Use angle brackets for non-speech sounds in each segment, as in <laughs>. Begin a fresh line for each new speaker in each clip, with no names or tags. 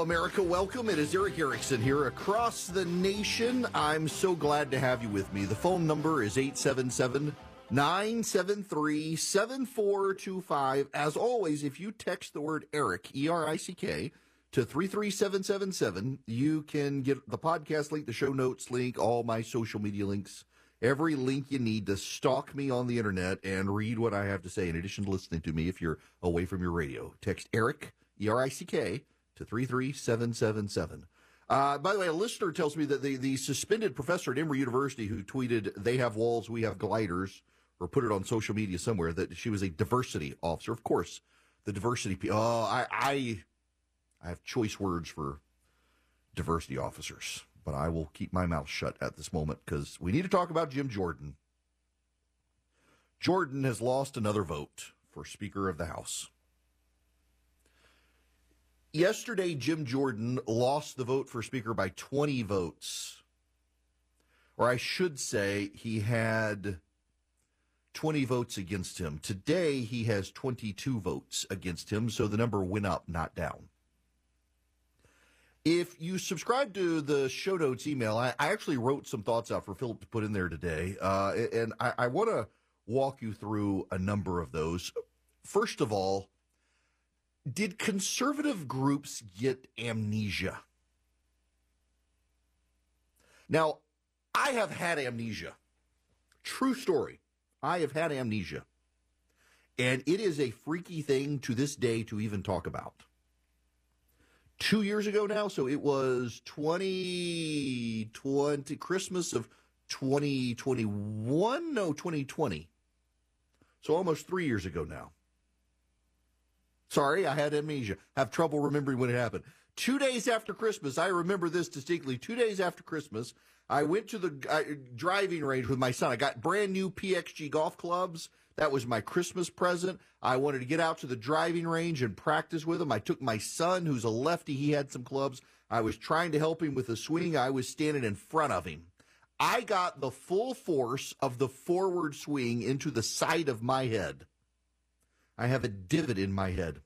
America. Welcome. It is Erick Erickson here across the nation. I'm so glad to have you with me. The phone number is 877 973 7425. As always, if you text the word Erick, E R I C K, to 33777, you can get the podcast link, the show notes link, all my social media links, every link you need to stalk me on the internet and read what I have to say in addition to listening to me if you're away from your radio. Text Erick, E R I C K, to 33777. Uh, by the way, a listener tells me that the, the suspended professor at Emory University who tweeted, they have walls, we have gliders, or put it on social media somewhere, that she was a diversity officer. Of course, the diversity, oh, I, I, I have choice words for diversity officers, but I will keep my mouth shut at this moment because we need to talk about Jim Jordan. Jordan has lost another vote for Speaker of the House. Yesterday, Jim Jordan lost the vote for Speaker by 20 votes. Or I should say, he had 20 votes against him. Today, he has 22 votes against him, so the number went up, not down. If you subscribe to the show notes email, I, I actually wrote some thoughts out for Philip to put in there today, uh, and I, I want to walk you through a number of those. First of all, did conservative groups get amnesia? Now, I have had amnesia. True story. I have had amnesia. And it is a freaky thing to this day to even talk about. Two years ago now, so it was 2020, Christmas of 2021? No, 2020. So almost three years ago now. Sorry, I had amnesia. Have trouble remembering when it happened. Two days after Christmas, I remember this distinctly. Two days after Christmas, I went to the uh, driving range with my son. I got brand new PXG golf clubs. That was my Christmas present. I wanted to get out to the driving range and practice with him. I took my son, who's a lefty. He had some clubs. I was trying to help him with the swing. I was standing in front of him. I got the full force of the forward swing into the side of my head. I have a divot in my head.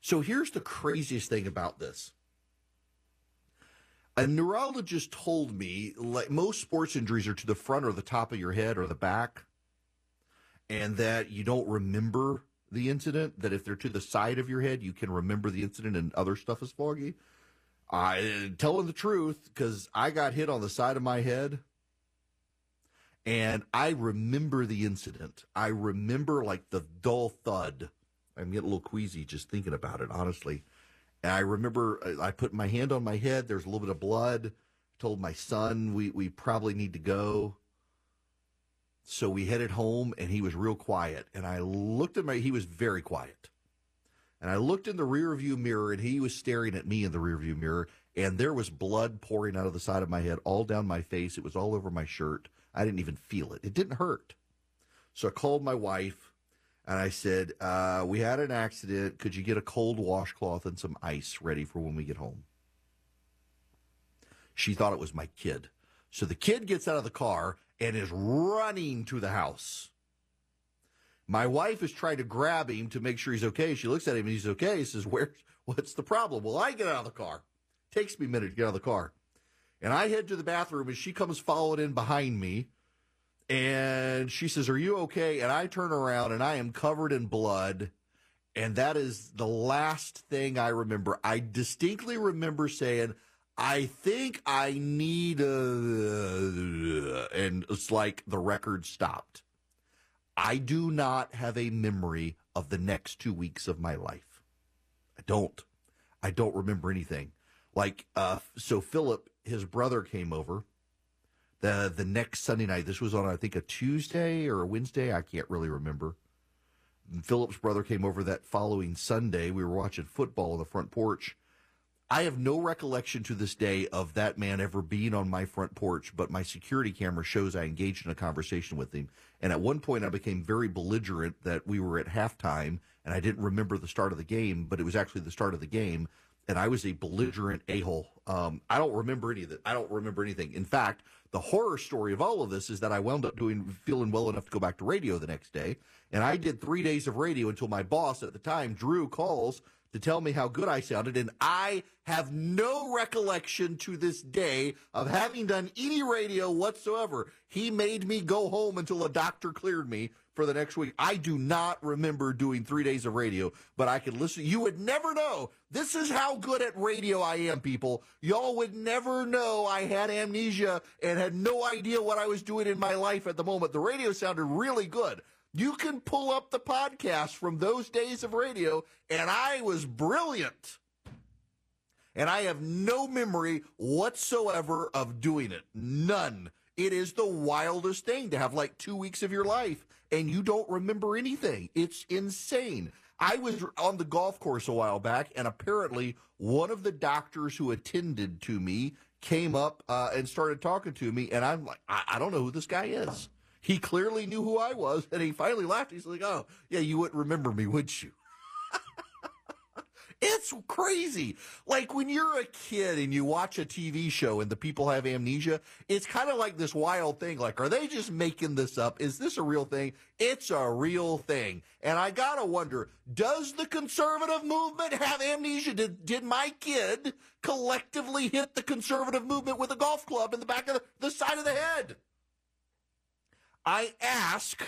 So here's the craziest thing about this. A neurologist told me like most sports injuries are to the front or the top of your head or the back, and that you don't remember the incident. That if they're to the side of your head, you can remember the incident and other stuff is foggy. I telling the truth because I got hit on the side of my head and I remember the incident. I remember like the dull thud. I'm getting a little queasy just thinking about it, honestly. And I remember uh, I put my hand on my head. There's a little bit of blood. told my son we, we probably need to go. So we headed home and he was real quiet. And I looked at my, he was very quiet. And I looked in the rear view mirror and he was staring at me in the rear view mirror. And there was blood pouring out of the side of my head, all down my face. It was all over my shirt. I didn't even feel it. It didn't hurt. So I called my wife and I said, uh, We had an accident. Could you get a cold washcloth and some ice ready for when we get home? She thought it was my kid. So the kid gets out of the car and is running to the house. My wife is trying to grab him to make sure he's okay. She looks at him and he's okay. He says, Where, what's the problem? Well, I get out of the car. Takes me a minute to get out of the car. And I head to the bathroom and she comes following in behind me. And she says, Are you okay? And I turn around and I am covered in blood. And that is the last thing I remember. I distinctly remember saying, I think I need a. And it's like the record stopped. I do not have a memory of the next two weeks of my life. I don't. I don't remember anything. Like, uh, so Philip, his brother came over the the next Sunday night. This was on I think a Tuesday or a Wednesday. I can't really remember. Philip's brother came over that following Sunday. We were watching football on the front porch. I have no recollection to this day of that man ever being on my front porch, but my security camera shows I engaged in a conversation with him. And at one point, I became very belligerent that we were at halftime and I didn't remember the start of the game, but it was actually the start of the game. And I was a belligerent a hole. Um, I don't remember any of that. I don't remember anything. In fact, the horror story of all of this is that I wound up doing feeling well enough to go back to radio the next day. And I did three days of radio until my boss at the time, Drew, calls to tell me how good I sounded. And I have no recollection to this day of having done any radio whatsoever. He made me go home until a doctor cleared me for the next week. I do not remember doing three days of radio, but I could listen. You would never know. This is how good at radio I am, people. Y'all would never know I had amnesia and had no idea what I was doing in my life at the moment. The radio sounded really good. You can pull up the podcast from those days of radio, and I was brilliant. And I have no memory whatsoever of doing it. None. It is the wildest thing to have like two weeks of your life and you don't remember anything. It's insane. I was on the golf course a while back, and apparently one of the doctors who attended to me came up uh, and started talking to me, and I'm like, I, I don't know who this guy is. He clearly knew who I was, and he finally laughed. He's like, "Oh, yeah, you wouldn't remember me, would you?" <laughs> It's crazy. Like when you're a kid and you watch a TV show and the people have amnesia, it's kind of like this wild thing. Like, are they just making this up? Is this a real thing? It's a real thing. And I gotta wonder, does the conservative movement have amnesia? Did, did my kid collectively hit the conservative movement with a golf club in the back of the, the side of the head? I ask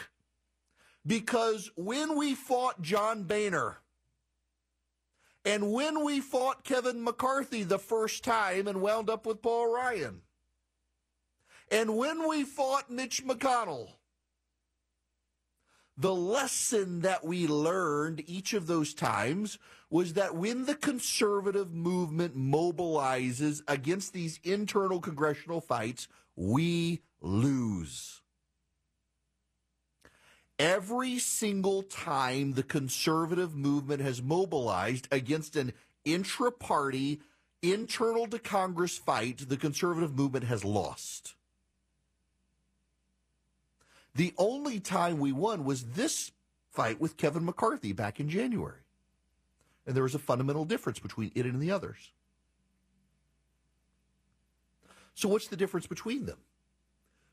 because when we fought John Boehner, and when we fought Kevin McCarthy the first time and wound up with Paul Ryan, and when we fought Mitch McConnell, the lesson that we learned each of those times was that when the conservative movement mobilizes against these internal congressional fights, we lose. Every single time the conservative movement has mobilized against an intra party, internal to Congress fight, the conservative movement has lost. The only time we won was this fight with Kevin McCarthy back in January. And there was a fundamental difference between it and the others. So, what's the difference between them?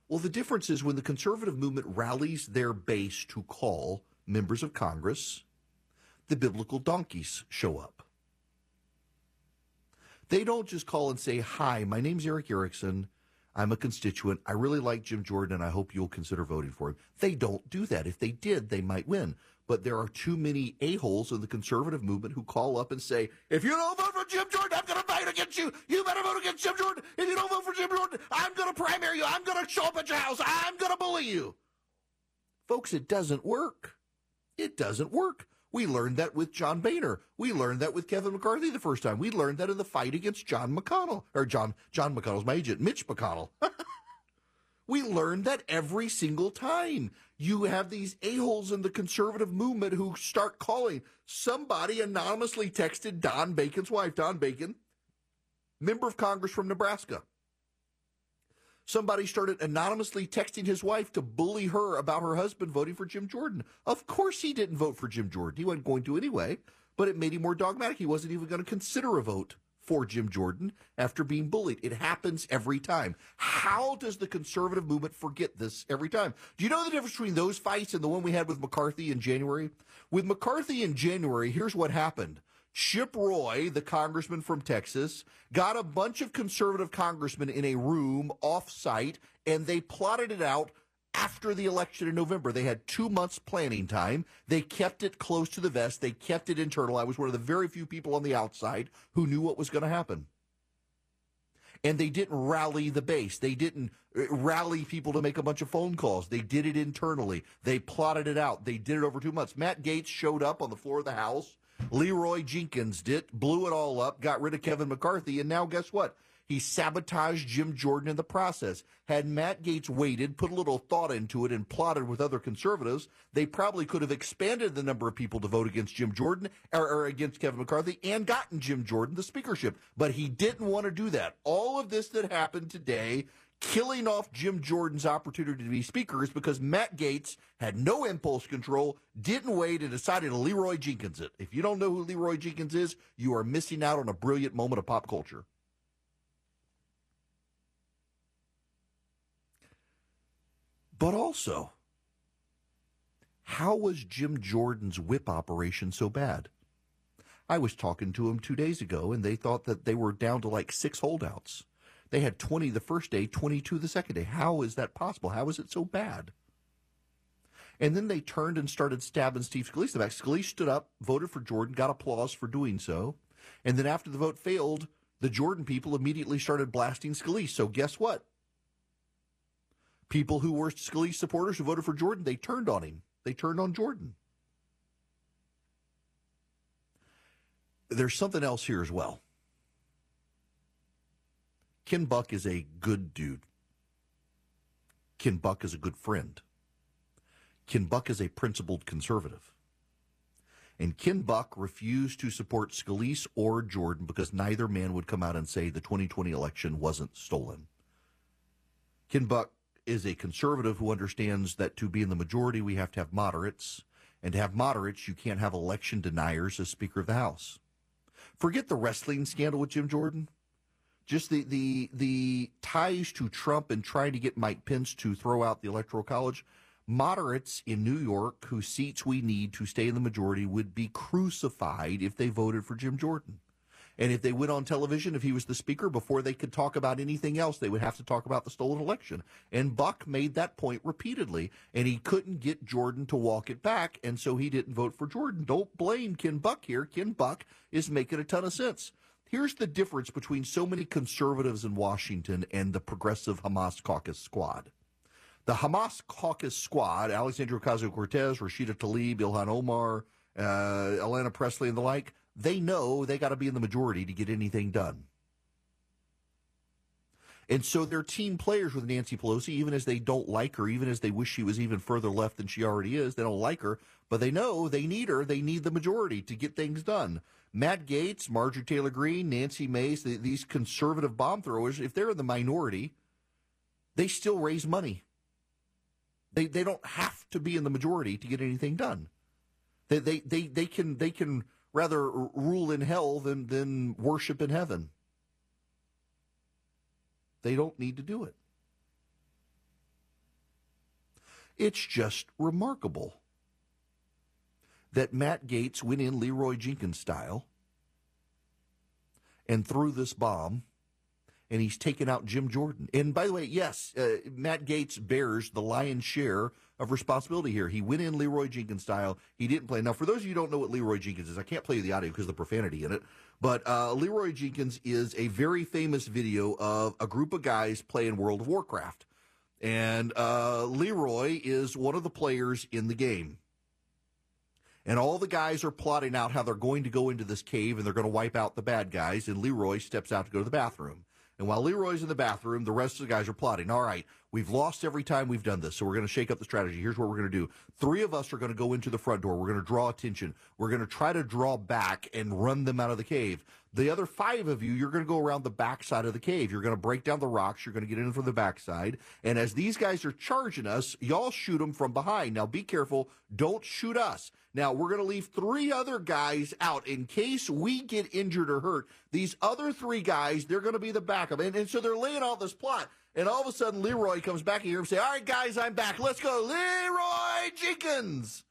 Well, the difference is when the conservative movement rallies their base to call members of Congress, the biblical donkeys show up. They don't just call and say, Hi, my name's Erick Erickson. I'm a constituent. I really like Jim Jordan, I hope you'll consider voting for him. They don't do that. If they did, they might win. But there are too many a-holes in the conservative movement who call up and say, if you don't vote for Jim Jordan, I'm going to fight against you. You better vote against Jim Jordan. If you don't vote for Jim Jordan, I'm going to primary you. I'm going to show up at your house. I'm going to bully you. Folks, it doesn't work. It doesn't work. We learned that with John Boehner. We learned that with Kevin McCarthy the first time. We learned that in the fight against John McConnell, or John John McConnell's my agent, Mitch McConnell. <laughs> we learned that every single time you have these a-holes in the conservative movement who start calling. Somebody anonymously texted Don Bacon's wife, Don Bacon, member of Congress from Nebraska. Somebody started anonymously texting his wife to bully her about her husband voting for Jim Jordan. Of course, he didn't vote for Jim Jordan. He wasn't going to anyway, but it made him more dogmatic. He wasn't even going to consider a vote for Jim Jordan after being bullied. It happens every time. How does the conservative movement forget this every time? Do you know the difference between those fights and the one we had with McCarthy in January? With McCarthy in January, here's what happened. Chip Roy, the congressman from Texas, got a bunch of conservative congressmen in a room off site and they plotted it out after the election in November. They had two months planning time. They kept it close to the vest. They kept it internal. I was one of the very few people on the outside who knew what was going to happen. And they didn't rally the base. They didn't uh, rally people to make a bunch of phone calls. They did it internally. They plotted it out. They did it over two months. Matt Gaetz showed up on the floor of the House. Leroy Jenkins did, blew it all up, got rid of Kevin McCarthy, and now guess what? He sabotaged Jim Jordan in the process. Had Matt Gaetz waited, put a little thought into it, and plotted with other conservatives, they probably could have expanded the number of people to vote against Jim Jordan or, or against Kevin McCarthy and gotten Jim Jordan the speakership. But he didn't want to do that. All of this that happened today killing off Jim Jordan's opportunity to be speaker is because Matt Gaetz had no impulse control, didn't wait, and decided to Leroy Jenkins it. If you don't know who Leroy Jenkins is, you are missing out on a brilliant moment of pop culture. But also, how was Jim Jordan's whip operation so bad? I was talking to him two days ago, and they thought that they were down to like six holdouts. They had 20 the first day, 22 the second day. How is that possible? How is it so bad? And then they turned and started stabbing Steve Scalise in the back. Scalise stood up, voted for Jordan, got applause for doing so. And then after the vote failed, the Jordan people immediately started blasting Scalise. So guess what? People who were Scalise supporters who voted for Jordan, they turned on him. They turned on Jordan. There's something else here as well. Ken Buck is a good dude. Ken Buck is a good friend. Ken Buck is a principled conservative. And Ken Buck refused to support Scalise or Jordan because neither man would come out and say the 2020 election wasn't stolen. Ken Buck is a conservative who understands that to be in the majority, we have to have moderates. And to have moderates, you can't have election deniers as Speaker of the House. Forget the wrestling scandal with Jim Jordan just the the the ties to Trump and trying to get Mike Pence to throw out the electoral college. Moderates in New York, whose seats we need to stay in the majority, would be crucified if they voted for Jim Jordan. And if they went on television, if he was the speaker, before they could talk about anything else, they would have to talk about the stolen election. And Buck made that point repeatedly, and he couldn't get Jordan to walk it back, and so he didn't vote for Jordan. Don't blame Ken Buck here. Ken Buck is making a ton of sense. Here's the difference between so many conservatives in Washington and the progressive Hamas caucus squad. The Hamas caucus squad, Alexandria Ocasio Cortez, Rashida Tlaib, Ilhan Omar, uh, Ayanna Pressley, and the like, they know they got to be in the majority to get anything done. And so they're team players with Nancy Pelosi, even as they don't like her, even as they wish she was even further left than she already is. They don't like her, but they know they need her. They need the majority to get things done. Matt Gaetz, Marjorie Taylor Greene, Nancy Mace, the, these conservative bomb throwers, if they're in the minority, they still raise money. They they don't have to be in the majority to get anything done. They they they, they can they can rather rule in hell than than worship in heaven. They don't need to do it. It's just remarkable that Matt Gaetz went in Leroy Jenkins style and threw this bomb, and he's taken out Jim Jordan. And by the way, yes, uh, Matt Gaetz bears the lion's share of responsibility here. He went in Leroy Jenkins style. He didn't play. Now, for those of you who don't know what Leroy Jenkins is, I can't play you the audio because of the profanity in it. But uh, Leroy Jenkins is a very famous video of a group of guys playing World of Warcraft. And uh, Leroy is one of the players in the game and all the guys are plotting out how they're going to go into this cave and they're going to wipe out the bad guys. And Leroy steps out to go to the bathroom. And while Leroy's in the bathroom, the rest of the guys are plotting. All right, we've lost every time we've done this, so we're going to shake up the strategy. Here's what we're going to do. Three of us are going to go into the front door. We're going to draw attention. We're going to try to draw back and run them out of the cave. The other five of you, you're going to go around the backside of the cave. You're going to break down the rocks. You're going to get in from the backside. And as these guys are charging us, y'all shoot them from behind. Now be careful. Don't shoot us. Now we're going to leave three other guys out in case we get injured or hurt. These other three guys, they're going to be the backup. And, and so they're laying out this plot. And all of a sudden, Leroy comes back here and say, all right, guys, I'm back. Let's go. Leroy Jenkins.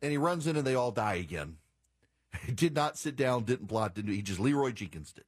And he runs in and they all die again. <laughs> did not sit down, didn't plot, didn't do. He just Leroy Jenkins did.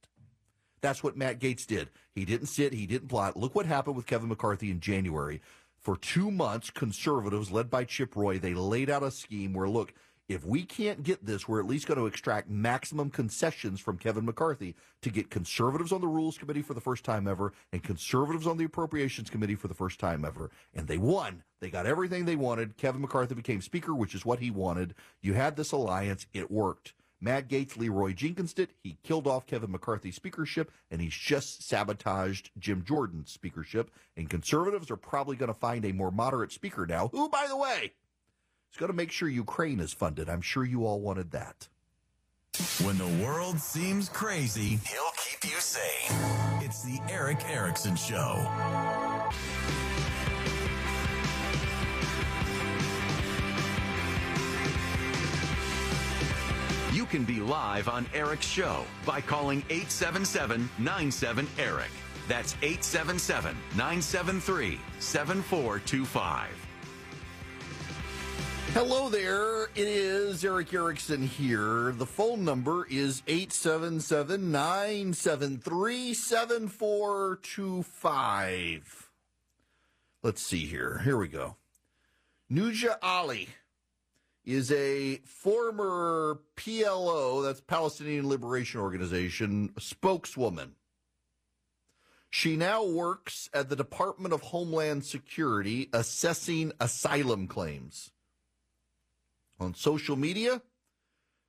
That's what Matt Gaetz did. He didn't sit, he didn't plot. Look what happened with Kevin McCarthy in January. For two months, conservatives led by Chip Roy, they laid out a scheme where, look, if we can't get this, we're at least going to extract maximum concessions from Kevin McCarthy to get conservatives on the Rules Committee for the first time ever and conservatives on the Appropriations Committee for the first time ever. And they won. They got everything they wanted. Kevin McCarthy became Speaker, which is what he wanted. You had this alliance. It worked. Matt Gaetz, Leroy Jenkins did. He killed off Kevin McCarthy's speakership, and he's just sabotaged Jim Jordan's speakership. And conservatives are probably going to find a more moderate speaker now, who, by the way, is going to make sure Ukraine is funded. I'm sure you all wanted that.
When the world seems crazy, he'll keep you sane. It's the Erick Erickson Show. You can be live on Erick's show by calling 877 97 Erick. That's 877 973 7425.
Hello there. It is Erick Erickson here. The phone number is 877 973 7425. Let's see here. Here we go. Nuja Ali is a former PLO, that's Palestinian Liberation Organization, spokeswoman. She now works at the Department of Homeland Security assessing asylum claims. On social media,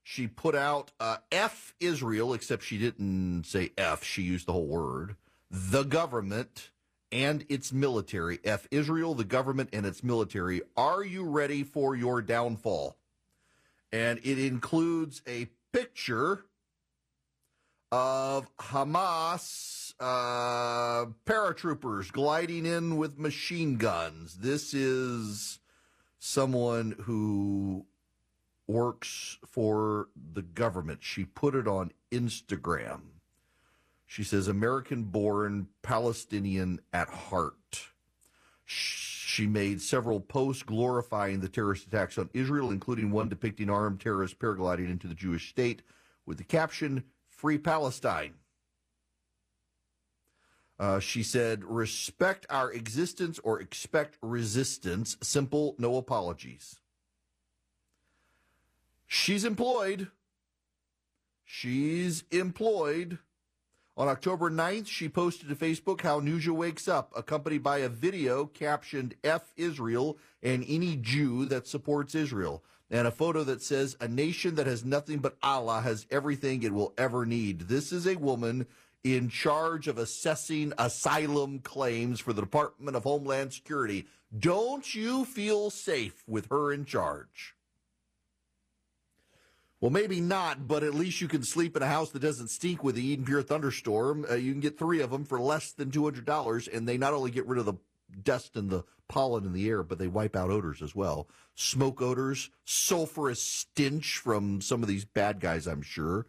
she put out uh, F Israel, except she didn't say F, she used the whole word, the government and its military. F Israel, the government and its military. Are you ready for your downfall? And it includes a picture of Hamas uh, paratroopers gliding in with machine guns. This is someone who works for the government. She put it on Instagram. She says, American born, Palestinian at heart. She made several posts glorifying the terrorist attacks on Israel, including one depicting armed terrorists paragliding into the Jewish state with the caption, Free Palestine. Uh, she said, respect our existence or expect resistance. Simple, no apologies. She's employed. She's employed. On October 9th, she posted to Facebook how Nuja wakes up, accompanied by a video captioned F Israel and any Jew that supports Israel, and a photo that says, A nation that has nothing but Allah has everything it will ever need. This is a woman in charge of assessing asylum claims for the Department of Homeland Security. Don't you feel safe with her in charge? Well, maybe not, but at least you can sleep in a house that doesn't stink with the Eden Pure thunderstorm. Uh, you can get three of them for less than $200, and they not only get rid of the dust and the pollen in the air, but they wipe out odors as well. Smoke odors, sulfurous stench from some of these bad guys, I'm sure.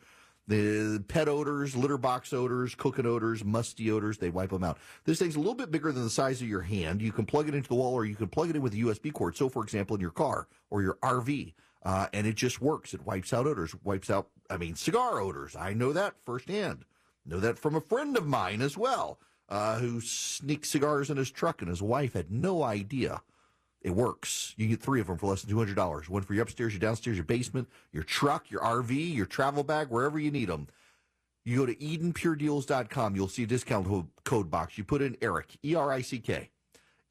The pet odors, litter box odors, cooking odors, musty odors, they wipe them out. This thing's a little bit bigger than the size of your hand. You can plug it into the wall or you can plug it in with a USB cord. So, for example, in your car or your RV, uh, and it just works. It wipes out odors, wipes out, I mean, cigar odors. I know that firsthand. Know that from a friend of mine as well, uh, who sneaks cigars in his truck, and his wife had no idea. It works. You get three of them for less than $200. One for your upstairs, your downstairs, your basement, your truck, your RV, your travel bag, wherever you need them. You go to EdenPureDeals.com. You'll see a discount code box. You put in Erick E R I C K.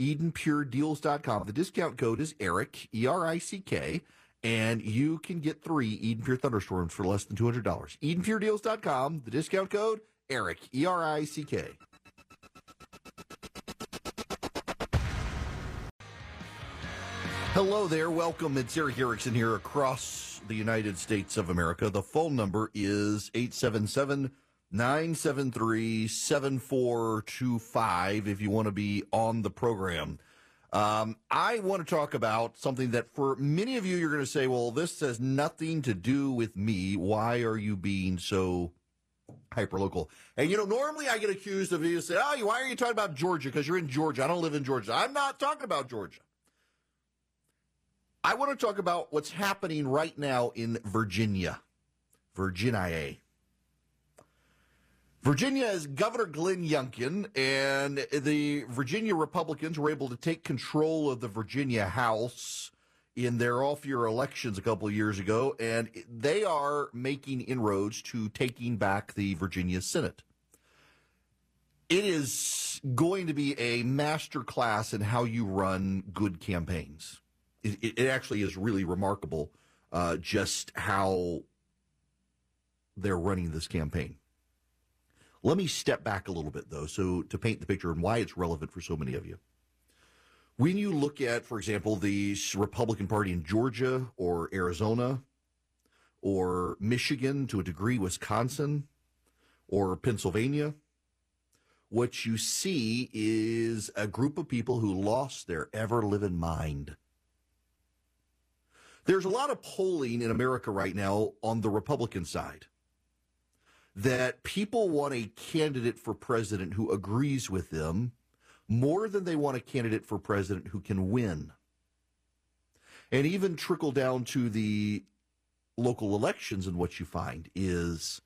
EdenPureDeals.com. The discount code is Erick, E R I C K and you can get three Eden Pure Thunderstorms for less than $200. EdenPureDeals.com, the discount code, ERICK, E R I C K. Hello there, welcome. It's Erick Erickson here across the United States of America. The phone number is 877 973 7425 if you want to be on the program. Um, I want to talk about something that for many of you, you're going to say, well, this has nothing to do with me. Why are you being so hyperlocal? And, you know, normally I get accused of you say, oh, why are you talking about Georgia? Because you're in Georgia. I don't live in Georgia. I'm not talking about Georgia. I want to talk about what's happening right now in Virginia, Virginia. Virginia is Governor Glenn Youngkin, and the Virginia Republicans were able to take control of the Virginia House in their off year elections a couple of years ago, and they are making inroads to taking back the Virginia Senate. It is going to be a master class in how you run good campaigns. It, it actually is really remarkable uh, just how they're running this campaign. Let me step back a little bit, though, so to paint the picture and why it's relevant for so many of you. When you look at, for example, the Republican Party in Georgia or Arizona or Michigan, to a degree, Wisconsin or Pennsylvania, what you see is a group of people who lost their ever living mind. There's a lot of polling in America right now on the Republican side that people want a candidate for president who agrees with them more than they want a candidate for president who can win. And even trickle down to the local elections, and what you find is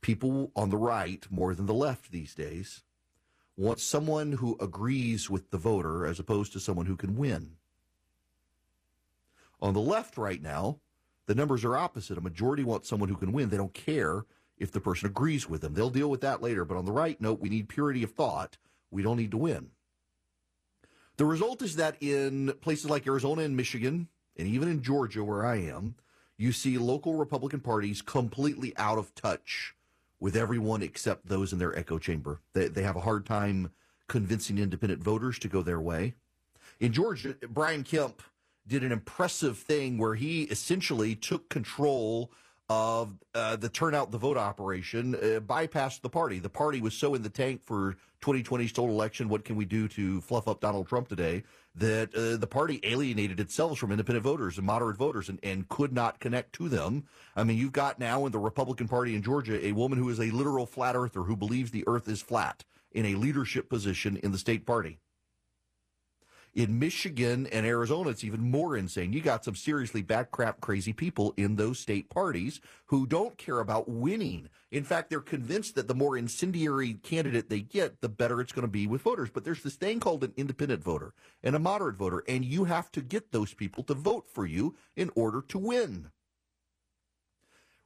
people on the right, more than the left these days, want someone who agrees with the voter as opposed to someone who can win. On the left right now, the numbers are opposite. A majority want someone who can win. They don't care if the person agrees with them. They'll deal with that later. But on the right, note, we need purity of thought. We don't need to win. The result is that in places like Arizona and Michigan, and even in Georgia, where I am, you see local Republican parties completely out of touch with everyone except those in their echo chamber. They, they have a hard time convincing independent voters to go their way. In Georgia, Brian Kemp did an impressive thing where he essentially took control of uh, the turnout the vote operation, uh, bypassed the party. The party was so in the tank for 2020's total election. What can we do to fluff up Donald Trump today? That uh, the party alienated itself from independent voters and moderate voters and, and could not connect to them. I mean, you've got now in the Republican Party in Georgia a woman who is a literal flat earther who believes the earth is flat in a leadership position in the state party. In Michigan and Arizona, it's even more insane. You got some seriously backcrap crazy people in those state parties who don't care about winning. In fact, they're convinced that the more incendiary candidate they get, the better it's going to be with voters. But there's this thing called an independent voter and a moderate voter, and you have to get those people to vote for you in order to win.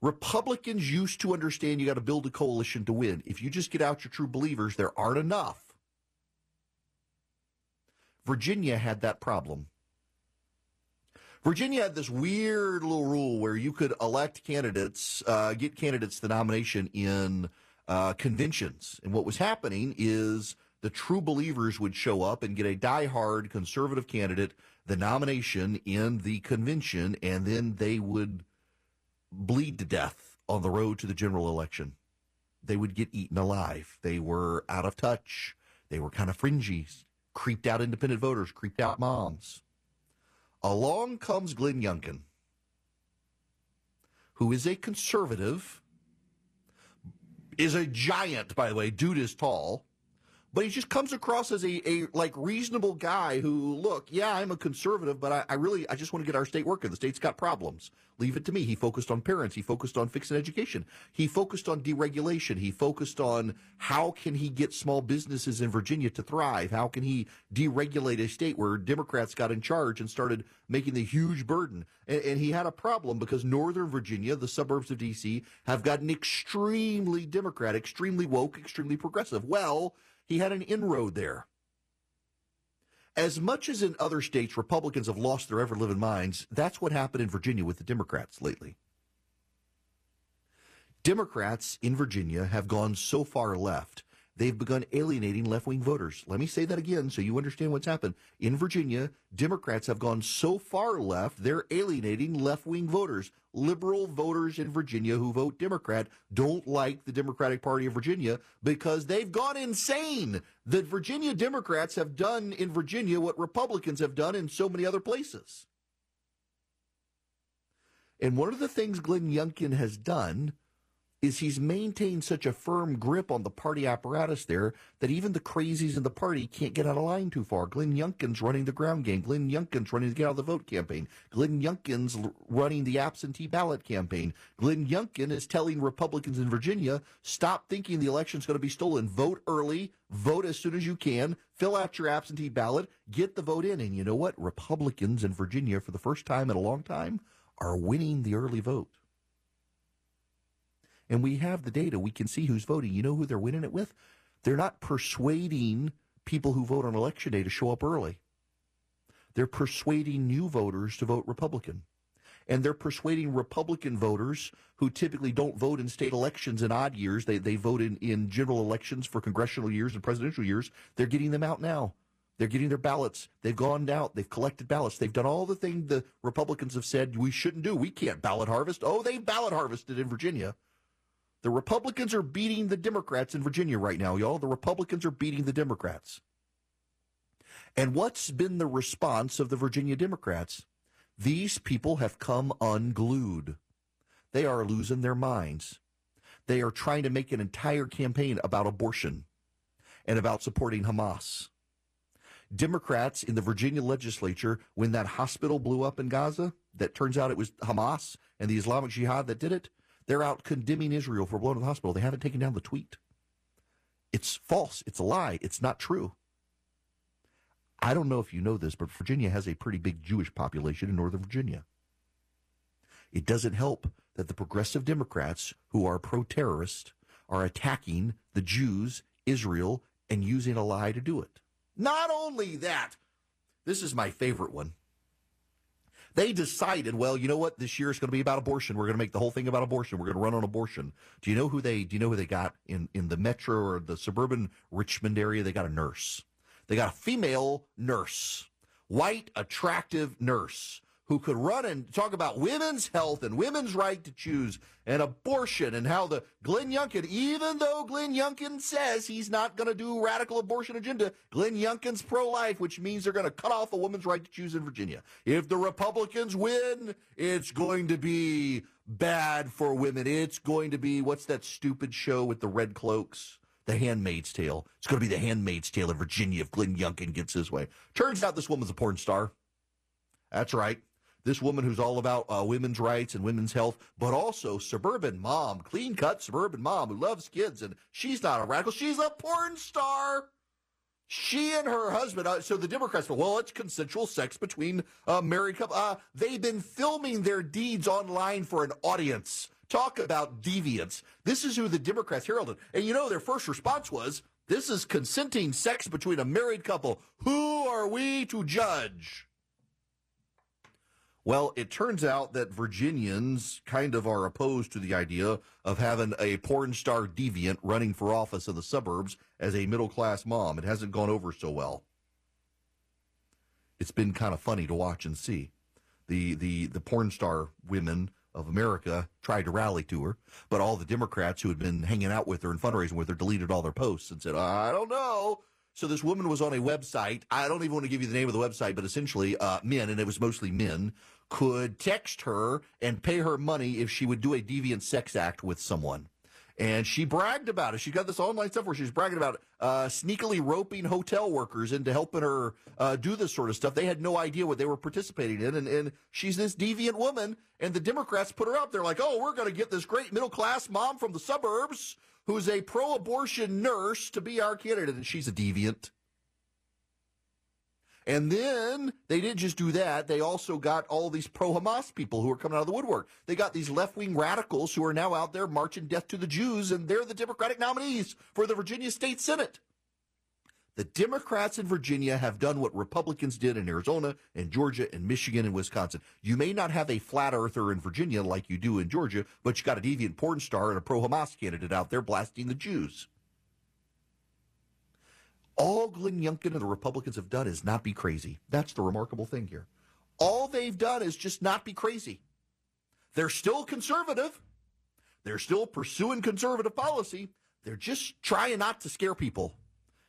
Republicans used to understand you got to build a coalition to win. If you just get out your true believers, there aren't enough. Virginia had that problem. Virginia had this weird little rule where you could elect candidates, uh, get candidates the nomination in uh, conventions. And what was happening is the true believers would show up and get a die-hard conservative candidate the nomination in the convention, and then they would bleed to death on the road to the general election. They would get eaten alive. They were out of touch. They were kind of fringy creeped out independent voters, creeped out moms. Along comes Glenn Youngkin, who is a conservative, is a giant, by the way. Dude is tall, but he just comes across as a, a like reasonable guy who, look, yeah, I'm a conservative, but I, I really, I just want to get our state working. The state's got problems. Leave it to me. He focused on parents. He focused on fixing education. He focused on deregulation. He focused on how can he get small businesses in Virginia to thrive? How can he deregulate a state where Democrats got in charge and started making the huge burden? And, and he had a problem because Northern Virginia, the suburbs of D.C., have gotten extremely Democrat, extremely woke, extremely progressive. Well, he had an inroad there. As much as in other states, Republicans have lost their ever living minds, that's what happened in Virginia with the Democrats lately. Democrats in Virginia have gone so far left they've begun alienating left wing voters. Let me say that again so you understand what's happened. In Virginia, Democrats have gone so far left, they're alienating left wing voters. Liberal voters in Virginia who vote Democrat don't like the Democratic Party of Virginia because they've gone insane. The Virginia Democrats have done in Virginia what Republicans have done in so many other places. And one of the things Glenn Youngkin has done is he's maintained such a firm grip on the party apparatus there that even the crazies in the party can't get out of line too far. Glenn Youngkin's running the ground game. Glenn Youngkin's running the get out of the vote campaign. Glenn Youngkin's running the absentee ballot campaign. Glenn Youngkin is telling Republicans in Virginia, stop thinking the election's going to be stolen. Vote early. Vote as soon as you can. Fill out your absentee ballot. Get the vote in. And you know what? Republicans in Virginia, for the first time in a long time, are winning the early vote and we have the data. We can see who's voting. You know who they're winning it with? They're not persuading people who vote on election day to show up early. They're persuading new voters to vote Republican. and they're persuading Republican voters who typically don't vote in state elections in odd years. They, they vote in, in general elections for congressional years and presidential years. They're getting them out now. They're getting their ballots. They've gone out. They've collected ballots. They've done all the things the Republicans have said we shouldn't do. We can't ballot harvest. Oh, they've ballot harvested in Virginia. The Republicans are beating the Democrats in Virginia right now, y'all. The Republicans are beating the Democrats. And what's been the response of the Virginia Democrats? These people have come unglued. They are losing their minds. They are trying to make an entire campaign about abortion and about supporting Hamas. Democrats in the Virginia legislature, when that hospital blew up in Gaza, that turns out it was Hamas and the Islamic Jihad that did it, they're out condemning Israel for blowing the hospital. They haven't taken down the tweet. It's false. It's a lie. It's not true. I don't know if you know this, but Virginia has a pretty big Jewish population in Northern Virginia. It doesn't help that the progressive Democrats, who are pro terrorist, are attacking the Jews, Israel, and using a lie to do it. Not only that, this is my favorite one. They decided, well, you know what? This year is going to be about abortion. We're going to make the whole thing about abortion. We're going to run on abortion. Do you know who they? Do you know who they got in in the metro or the suburban Richmond area? They got a nurse. They got a female nurse, white, attractive nurse who could run and talk about women's health and women's right to choose and abortion and how the Glenn Youngkin, even though Glenn Youngkin says he's not going to do radical abortion agenda, Glenn Youngkin's pro-life, which means they're going to cut off a woman's right to choose in Virginia. If the Republicans win, it's going to be bad for women. It's going to be what's that stupid show with the red cloaks? The Handmaid's Tale. It's going to be The Handmaid's Tale in Virginia if Glenn Youngkin gets his way. Turns out this woman's a porn star. That's right. This woman who's all about uh, women's rights and women's health, but also suburban mom, clean cut suburban mom who loves kids. And she's not a radical. She's a porn star. She and her husband. Uh, so the Democrats, well, it's consensual sex between a married couple. Uh, they've been filming their deeds online for an audience. Talk about deviance. This is who the Democrats heralded. And you know, their first response was this is consenting sex between a married couple. Who are we to judge? Well, it turns out that Virginians kind of are opposed to the idea of having a porn star deviant running for office in the suburbs as a middle class mom. It hasn't gone over so well. It's been kind of funny to watch and see. The, the, the porn star women of America tried to rally to her, but all the Democrats who had been hanging out with her and fundraising with her deleted all their posts and said, I don't know. So this woman was on a website. I don't even want to give you the name of the website, but essentially, uh, men, and it was mostly men, could text her and pay her money if she would do a deviant sex act with someone. And she bragged about it. She got this online stuff where she's bragging about uh, sneakily roping hotel workers into helping her uh, do this sort of stuff. They had no idea what they were participating in. And, and she's this deviant woman. And the Democrats put her up. They're like, oh, we're going to get this great middle class mom from the suburbs who's a pro abortion nurse to be our candidate. And she's a deviant. And then they didn't just do that. They also got all these pro Hamas people who are coming out of the woodwork. They got these left wing radicals who are now out there marching death to the Jews, and they're the Democratic nominees for the Virginia State Senate. The Democrats in Virginia have done what Republicans did in Arizona and Georgia and Michigan and Wisconsin. You may not have a flat earther in Virginia like you do in Georgia, but you got a deviant porn star and a pro Hamas candidate out there blasting the Jews. All Glenn Youngkin and the Republicans have done is not be crazy. That's the remarkable thing here. All they've done is just not be crazy. They're still conservative. They're still pursuing conservative policy. They're just trying not to scare people.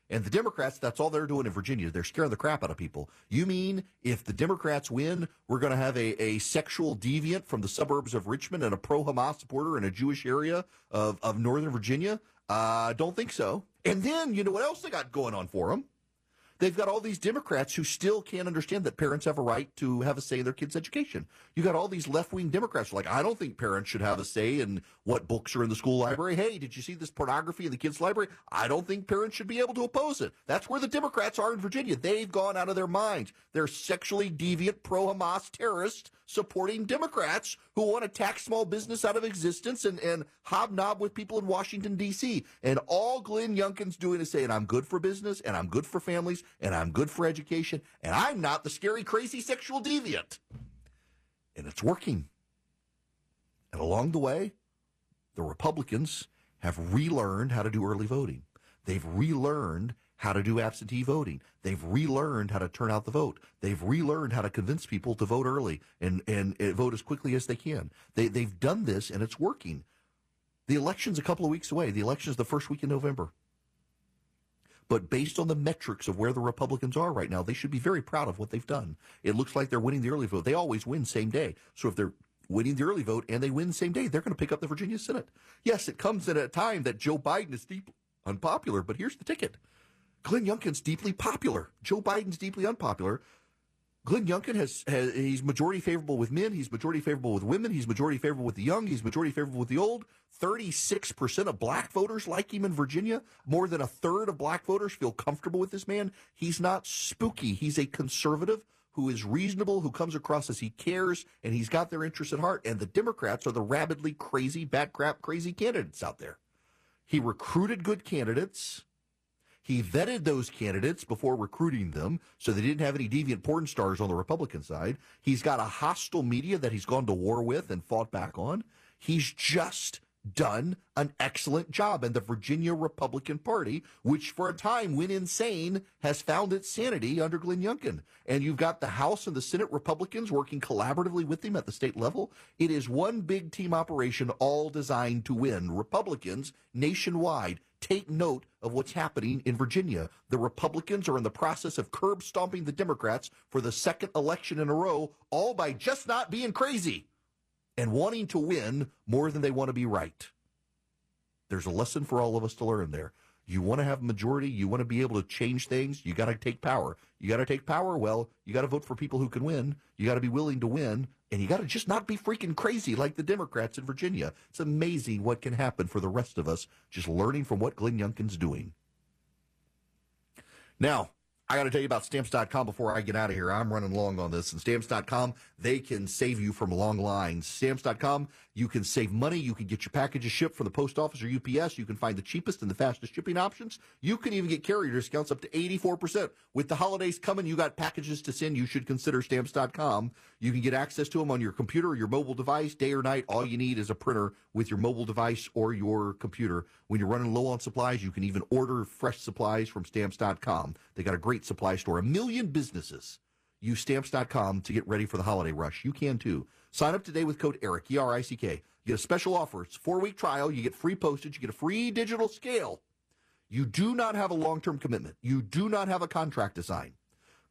And the Democrats, that's all they're doing in Virginia. They're scaring the crap out of people. You mean if the Democrats win, we're going to have a, a sexual deviant from the suburbs of Richmond and a pro Hamas supporter in a Jewish area of, of Northern Virginia? I uh, don't think so. And then, you know what else they got going on for them? They've got all these Democrats who still can't understand that parents have a right to have a say in their kids' education. You got all these left wing Democrats who are like, I don't think parents should have a say in what books are in the school library. Hey, did you see this pornography in the kids' library? I don't think parents should be able to oppose it. That's where the Democrats are in Virginia. They've gone out of their minds. They're sexually deviant pro Hamas terrorists supporting Democrats who want to tax small business out of existence and, and hobnob with people in Washington, D.C. And all Glenn Youngkin's doing is saying, I'm good for business and I'm good for families and I'm good for education, and I'm not the scary, crazy sexual deviant. and it's working. And along the way, the Republicans have relearned how to do early voting. They've relearned how to do absentee voting. They've relearned how to turn out the vote. They've relearned how to convince people to vote early and, and, and vote as quickly as they can. They, they've done this and it's working. The election's a couple of weeks away. The election's the first week in November. But based on the metrics of where the Republicans are right now, they should be very proud of what they've done. It looks like they're winning the early vote. They always win same day. So if they're winning the early vote and they win same day, they're going to pick up the Virginia Senate. Yes, it comes at a time that Joe Biden is deeply unpopular, but here's the ticket. Glenn Youngkin's deeply popular. Joe Biden's deeply unpopular. Glenn Youngkin has, has, he's majority favorable with men. He's majority favorable with women. He's majority favorable with the young. He's majority favorable with the old. 36% of black voters like him in Virginia. More than a third of black voters feel comfortable with this man. He's not spooky. He's a conservative who is reasonable, who comes across as he cares, and he's got their interests at heart. And the Democrats are the rabidly crazy, bat crap, crazy candidates out there. He recruited good candidates. He vetted those candidates before recruiting them, so they didn't have any deviant porn stars on the Republican side. He's got a hostile media that he's gone to war with and fought back on. He's just done an excellent job. And the Virginia Republican Party, which for a time went insane, has found its sanity under Glenn Youngkin. And you've got the House and the Senate Republicans working collaboratively with him at the state level. It is one big team operation, all designed to win. Republicans nationwide take note of what's happening in Virginia. The Republicans are in the process of curb stomping the Democrats for the second election in a row, all by just not being crazy and wanting to win more than they want to be right. There's a lesson for all of us to learn there. You want to have a majority, you want to be able to change things, you got to take power. You got to take power, well, you got to vote for people who can win. You got to be willing to win, and you got to just not be freaking crazy like the Democrats in Virginia. It's amazing what can happen for the rest of us just learning from what Glenn Youngkin's doing. Now, I got to tell you about stamps.com before I get out of here. I'm running long on this. And stamps.com, they can save you from long lines. Stamps.com, you can save money. You can get your packages shipped from the post office or UPS. You can find the cheapest and the fastest shipping options. You can even get carrier discounts up to 84%. With the holidays coming, you got packages to send. You should consider stamps.com. You can get access to them on your computer or your mobile device, day or night. All you need is a printer with your mobile device or your computer. When you're running low on supplies, you can even order fresh supplies from stamps.com. They got a great supply store. A million businesses use stamps.com to get ready for the holiday rush. You can too. Sign up today with code ERICK, E R I C K. You get a special offer. It's a four week trial. You get free postage. You get a free digital scale. You do not have a long term commitment. You do not have a contract to sign.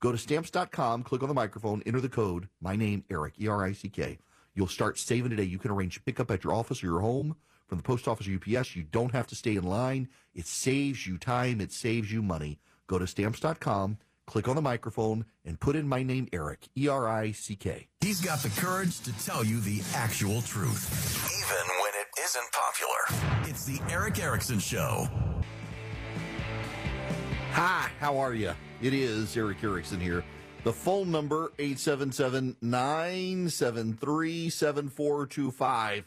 Go to stamps.com, click on the microphone, enter the code, my name, Erick, E R I C K. You'll start saving today. You can arrange pickup at your office or your home from the post office or UPS. You don't have to stay in line. It saves you time, it saves you money. Go to stamps.com, click on the microphone, and put in my name, Erick, E R I C K.
He's got the courage to tell you the actual truth, even when it isn't popular. It's the Erick Erickson Show.
Hi, how are you? It is Erick Erickson here. The phone number 877-973-7425.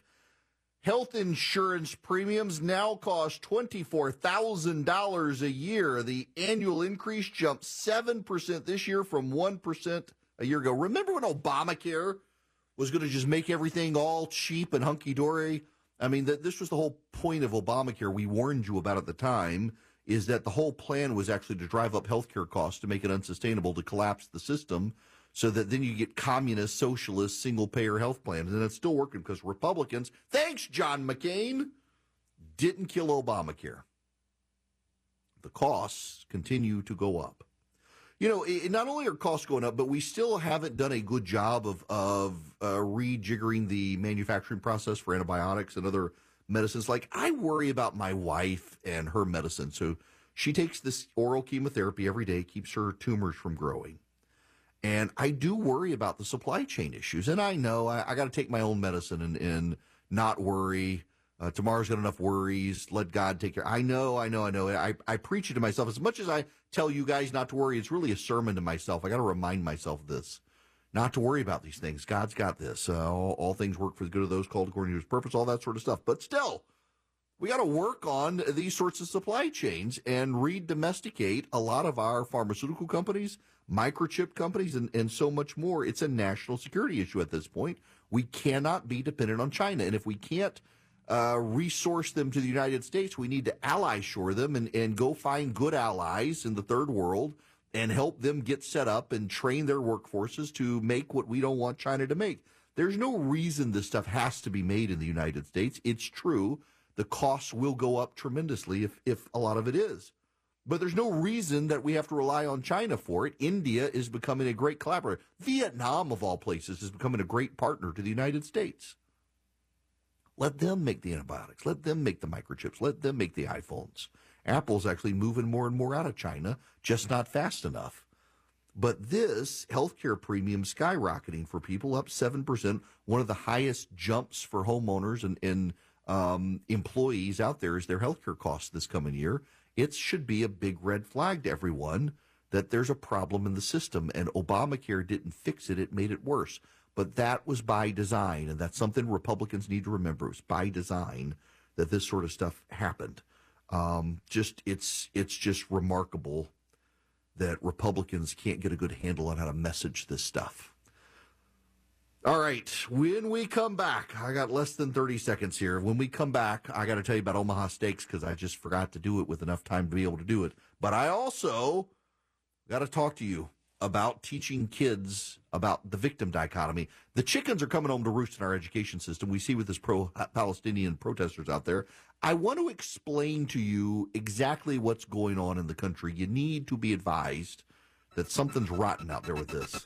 Health insurance premiums now cost $24,000 a year. The annual increase jumped 7% this year from 1% a year ago. Remember when Obamacare was going to just make everything all cheap and hunky dory? I mean, th- this was the whole point of Obamacare. We warned you about at the time is that the whole plan was actually to drive up healthcare costs to make it unsustainable to collapse the system so that then you get communist, socialist, single payer health plans. And it's still working because Republicans, thanks, John McCain, didn't kill Obamacare. The costs continue to go up. You know, it, not only are costs going up, but we still haven't done a good job of, of uh, rejiggering the manufacturing process for antibiotics and other medicines. Like, I worry about my wife and her medicine. So she takes this oral chemotherapy every day, keeps her tumors from growing. And I do worry about the supply chain issues. And I know I, I got to take my own medicine and, and not worry. Uh, tomorrow's got enough worries. Let God take care. I know, I know, I know. I, I preach it to myself. As much as I tell you guys not to worry, it's really a sermon to myself. I got to remind myself this. Not to worry about these things. God's got this. Uh, all, all things work for the good of those called according to his purpose, all that sort of stuff. But still, we got to work on these sorts of supply chains and re-domesticate a lot of our pharmaceutical companies, microchip companies, and, and so much more. It's a national security issue at this point. We cannot be dependent on China. And if we can't uh, resource them to the United States, we need to ally shore them and, and go find good allies in the third world and help them get set up and train their workforces to make what we don't want China to make. There's no reason this stuff has to be made in the United States. It's true. The costs will go up tremendously if, if a lot of it is. But there's no reason that we have to rely on China for it. India is becoming a great collaborator. Vietnam, of all places, is becoming a great partner to the United States. Let them make the antibiotics. Let them make the microchips. Let them make the iPhones. Apple's actually moving more and more out of China, just not fast enough. But this healthcare premium skyrocketing for people up 7%, one of the highest jumps for homeowners and, and um, employees out there is their healthcare costs this coming year. It should be a big red flag to everyone that there's a problem in the system, and Obamacare didn't fix it, it made it worse. But that was by design, and that's something Republicans need to remember. It was by design that this sort of stuff happened. Um, just it's it's just remarkable that Republicans can't get a good handle on how to message this stuff. All right, when we come back, I got less than 30 seconds here. When we come back, I got to tell you about Omaha Steaks because I just forgot to do it with enough time to be able to do it. But I also got to talk to you about teaching kids about the victim dichotomy. The chickens are coming home to roost in our education system. We see with this pro Palestinian protesters out there. I want to explain to you exactly what's going on in the country. You need to be advised that something's rotten out there with this.